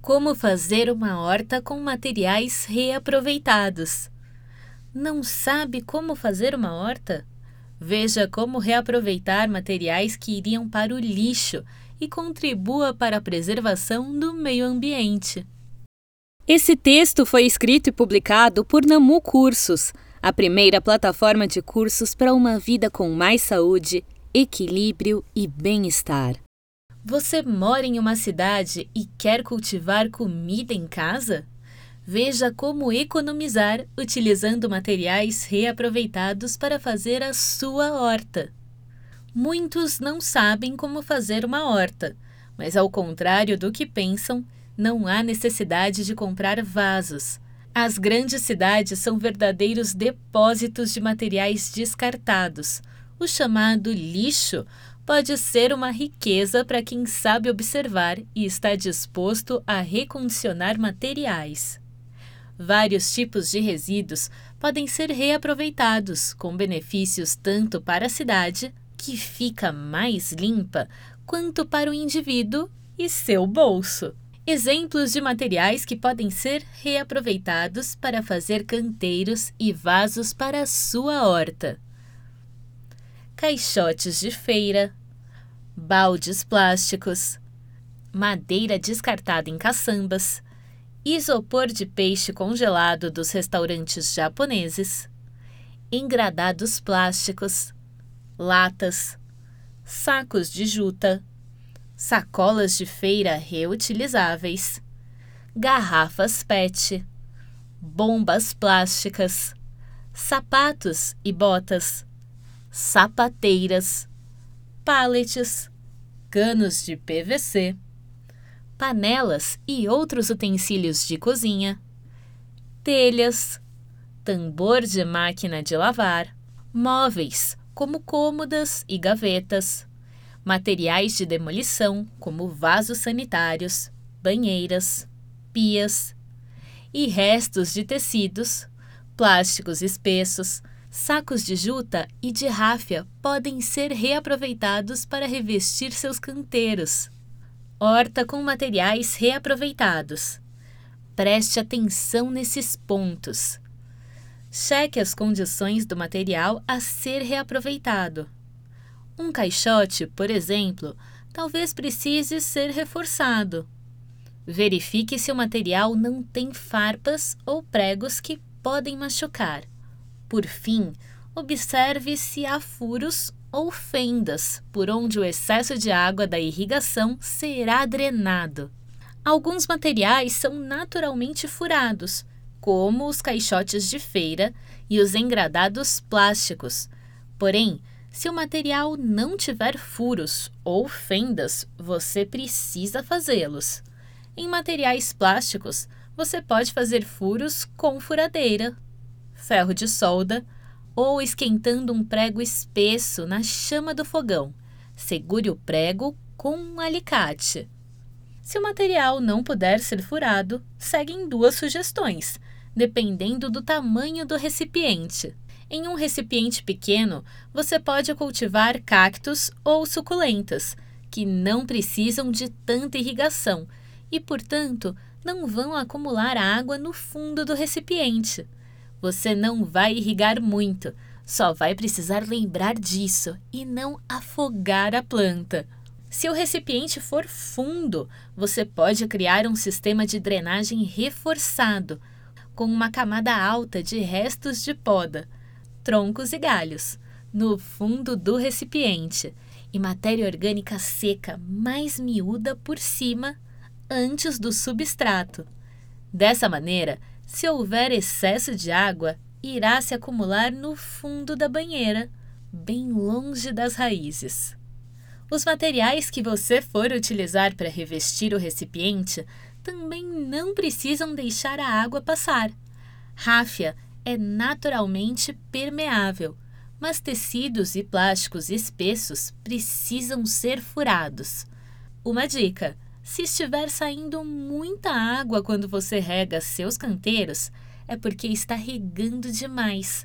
Como fazer uma horta com materiais reaproveitados? Não sabe como fazer uma horta? Veja como reaproveitar materiais que iriam para o lixo e contribua para a preservação do meio ambiente. Esse texto foi escrito e publicado por Namu Cursos, a primeira plataforma de cursos para uma vida com mais saúde, equilíbrio e bem-estar. Você mora em uma cidade e quer cultivar comida em casa? Veja como economizar utilizando materiais reaproveitados para fazer a sua horta. Muitos não sabem como fazer uma horta, mas ao contrário do que pensam, não há necessidade de comprar vasos. As grandes cidades são verdadeiros depósitos de materiais descartados. O chamado lixo pode ser uma riqueza para quem sabe observar e está disposto a recondicionar materiais. Vários tipos de resíduos podem ser reaproveitados, com benefícios tanto para a cidade, que fica mais limpa, quanto para o indivíduo e seu bolso. Exemplos de materiais que podem ser reaproveitados para fazer canteiros e vasos para a sua horta caixotes de feira, baldes plásticos, madeira descartada em caçambas, isopor de peixe congelado dos restaurantes japoneses, engradados plásticos, latas, sacos de juta, sacolas de feira reutilizáveis, garrafas PET, bombas plásticas, sapatos e botas sapateiras, pallets, canos de PVC, panelas e outros utensílios de cozinha, telhas, tambor de máquina de lavar, móveis como cômodas e gavetas, materiais de demolição como vasos sanitários, banheiras, pias e restos de tecidos, plásticos espessos, Sacos de juta e de ráfia podem ser reaproveitados para revestir seus canteiros. Horta com materiais reaproveitados. Preste atenção nesses pontos. Cheque as condições do material a ser reaproveitado. Um caixote, por exemplo, talvez precise ser reforçado. Verifique se o material não tem farpas ou pregos que podem machucar. Por fim, observe se há furos ou fendas por onde o excesso de água da irrigação será drenado. Alguns materiais são naturalmente furados, como os caixotes de feira e os engradados plásticos. Porém, se o material não tiver furos ou fendas, você precisa fazê-los. Em materiais plásticos, você pode fazer furos com furadeira ferro de solda ou esquentando um prego espesso na chama do fogão. Segure o prego com um alicate. Se o material não puder ser furado, seguem duas sugestões, dependendo do tamanho do recipiente. Em um recipiente pequeno, você pode cultivar cactos ou suculentas, que não precisam de tanta irrigação e, portanto, não vão acumular água no fundo do recipiente. Você não vai irrigar muito, só vai precisar lembrar disso e não afogar a planta. Se o recipiente for fundo, você pode criar um sistema de drenagem reforçado, com uma camada alta de restos de poda, troncos e galhos, no fundo do recipiente e matéria orgânica seca mais miúda por cima, antes do substrato. Dessa maneira, se houver excesso de água, irá se acumular no fundo da banheira, bem longe das raízes. Os materiais que você for utilizar para revestir o recipiente também não precisam deixar a água passar. Ráfia é naturalmente permeável, mas tecidos e plásticos espessos precisam ser furados. Uma dica: se estiver saindo muita água quando você rega seus canteiros, é porque está regando demais.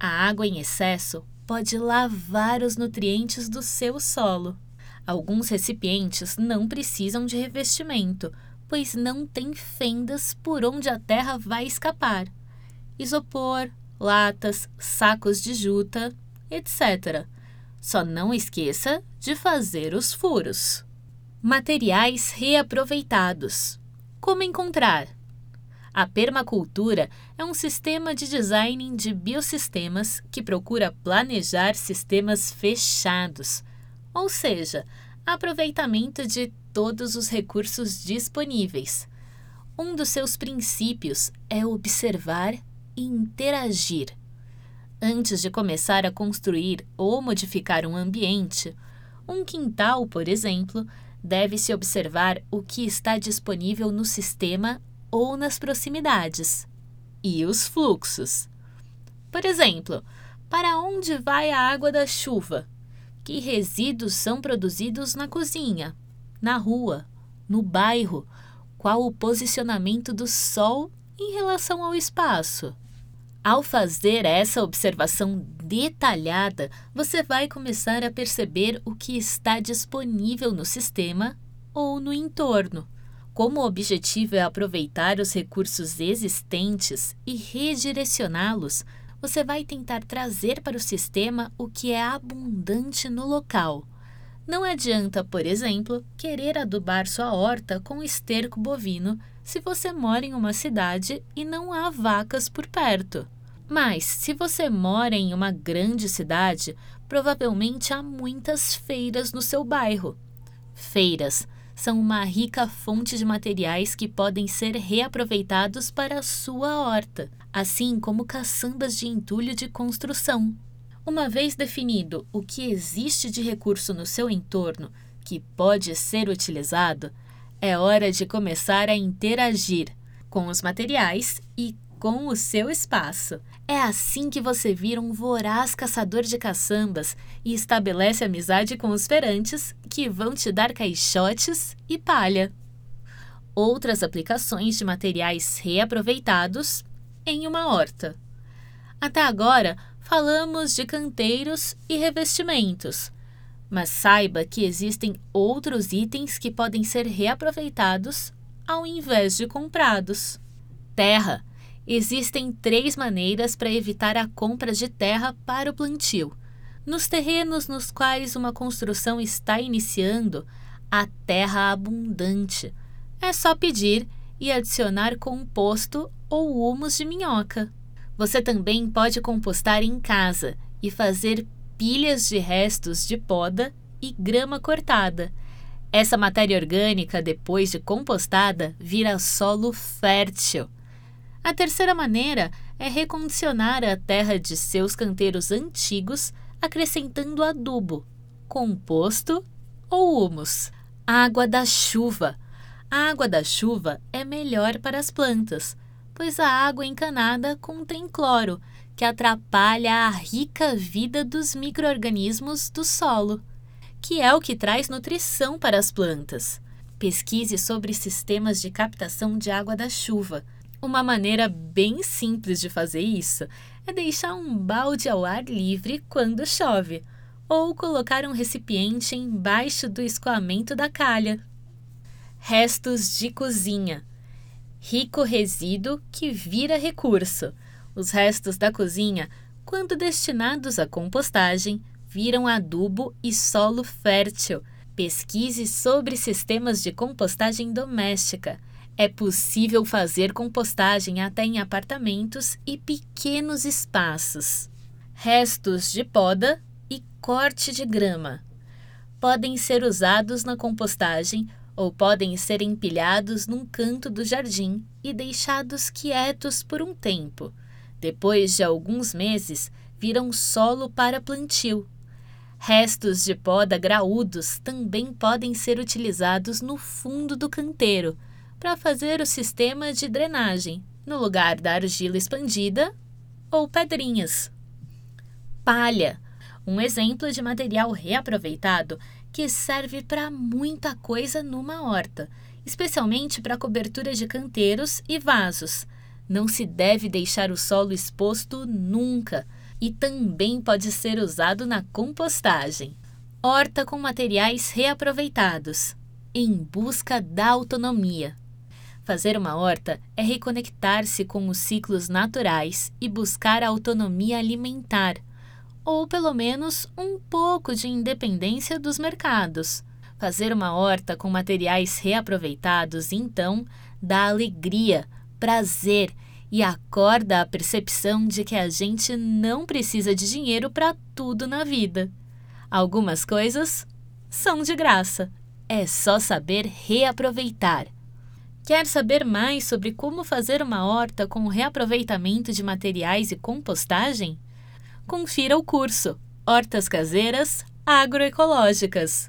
A água em excesso pode lavar os nutrientes do seu solo. Alguns recipientes não precisam de revestimento, pois não tem fendas por onde a terra vai escapar. Isopor, latas, sacos de juta, etc. Só não esqueça de fazer os furos. Materiais reaproveitados. Como encontrar? A permacultura é um sistema de design de biosistemas que procura planejar sistemas fechados, ou seja, aproveitamento de todos os recursos disponíveis. Um dos seus princípios é observar e interagir. Antes de começar a construir ou modificar um ambiente, um quintal, por exemplo, deve-se observar o que está disponível no sistema ou nas proximidades e os fluxos. Por exemplo, para onde vai a água da chuva? Que resíduos são produzidos na cozinha, na rua, no bairro? Qual o posicionamento do sol em relação ao espaço? Ao fazer essa observação detalhada, você vai começar a perceber o que está disponível no sistema ou no entorno. Como o objetivo é aproveitar os recursos existentes e redirecioná-los, você vai tentar trazer para o sistema o que é abundante no local. Não adianta, por exemplo, querer adubar sua horta com esterco bovino se você mora em uma cidade e não há vacas por perto. Mas, se você mora em uma grande cidade, provavelmente há muitas feiras no seu bairro. Feiras são uma rica fonte de materiais que podem ser reaproveitados para a sua horta, assim como caçambas de entulho de construção. Uma vez definido o que existe de recurso no seu entorno que pode ser utilizado, é hora de começar a interagir com os materiais e com o seu espaço. É assim que você vira um voraz caçador de caçambas e estabelece amizade com os ferantes que vão te dar caixotes e palha. Outras aplicações de materiais reaproveitados em uma horta. Até agora, falamos de canteiros e revestimentos mas saiba que existem outros itens que podem ser reaproveitados ao invés de comprados. Terra. Existem três maneiras para evitar a compra de terra para o plantio. Nos terrenos nos quais uma construção está iniciando, a terra abundante. É só pedir e adicionar composto ou humus de minhoca. Você também pode compostar em casa e fazer pilhas de restos de poda e grama cortada. Essa matéria orgânica, depois de compostada, vira solo fértil. A terceira maneira é recondicionar a terra de seus canteiros antigos, acrescentando adubo, composto ou humus. Água da chuva. A água da chuva é melhor para as plantas, pois a água encanada contém cloro, que atrapalha a rica vida dos microorganismos do solo, que é o que traz nutrição para as plantas. Pesquise sobre sistemas de captação de água da chuva. Uma maneira bem simples de fazer isso é deixar um balde ao ar livre quando chove, ou colocar um recipiente embaixo do escoamento da calha. Restos de cozinha rico resíduo que vira recurso. Os restos da cozinha, quando destinados à compostagem, viram adubo e solo fértil. Pesquise sobre sistemas de compostagem doméstica. É possível fazer compostagem até em apartamentos e pequenos espaços. Restos de poda e corte de grama podem ser usados na compostagem ou podem ser empilhados num canto do jardim e deixados quietos por um tempo. Depois de alguns meses, viram solo para plantio. Restos de poda graúdos também podem ser utilizados no fundo do canteiro para fazer o sistema de drenagem, no lugar da argila expandida ou pedrinhas. Palha um exemplo de material reaproveitado que serve para muita coisa numa horta, especialmente para cobertura de canteiros e vasos. Não se deve deixar o solo exposto nunca e também pode ser usado na compostagem. Horta com materiais reaproveitados, em busca da autonomia. Fazer uma horta é reconectar-se com os ciclos naturais e buscar autonomia alimentar, ou pelo menos um pouco de independência dos mercados. Fazer uma horta com materiais reaproveitados, então, dá alegria, prazer e acorda a percepção de que a gente não precisa de dinheiro para tudo na vida. Algumas coisas são de graça, é só saber reaproveitar. Quer saber mais sobre como fazer uma horta com reaproveitamento de materiais e compostagem? Confira o curso Hortas Caseiras Agroecológicas.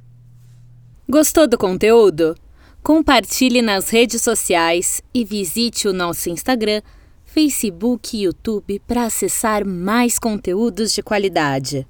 Gostou do conteúdo? Compartilhe nas redes sociais e visite o nosso Instagram, Facebook e YouTube para acessar mais conteúdos de qualidade.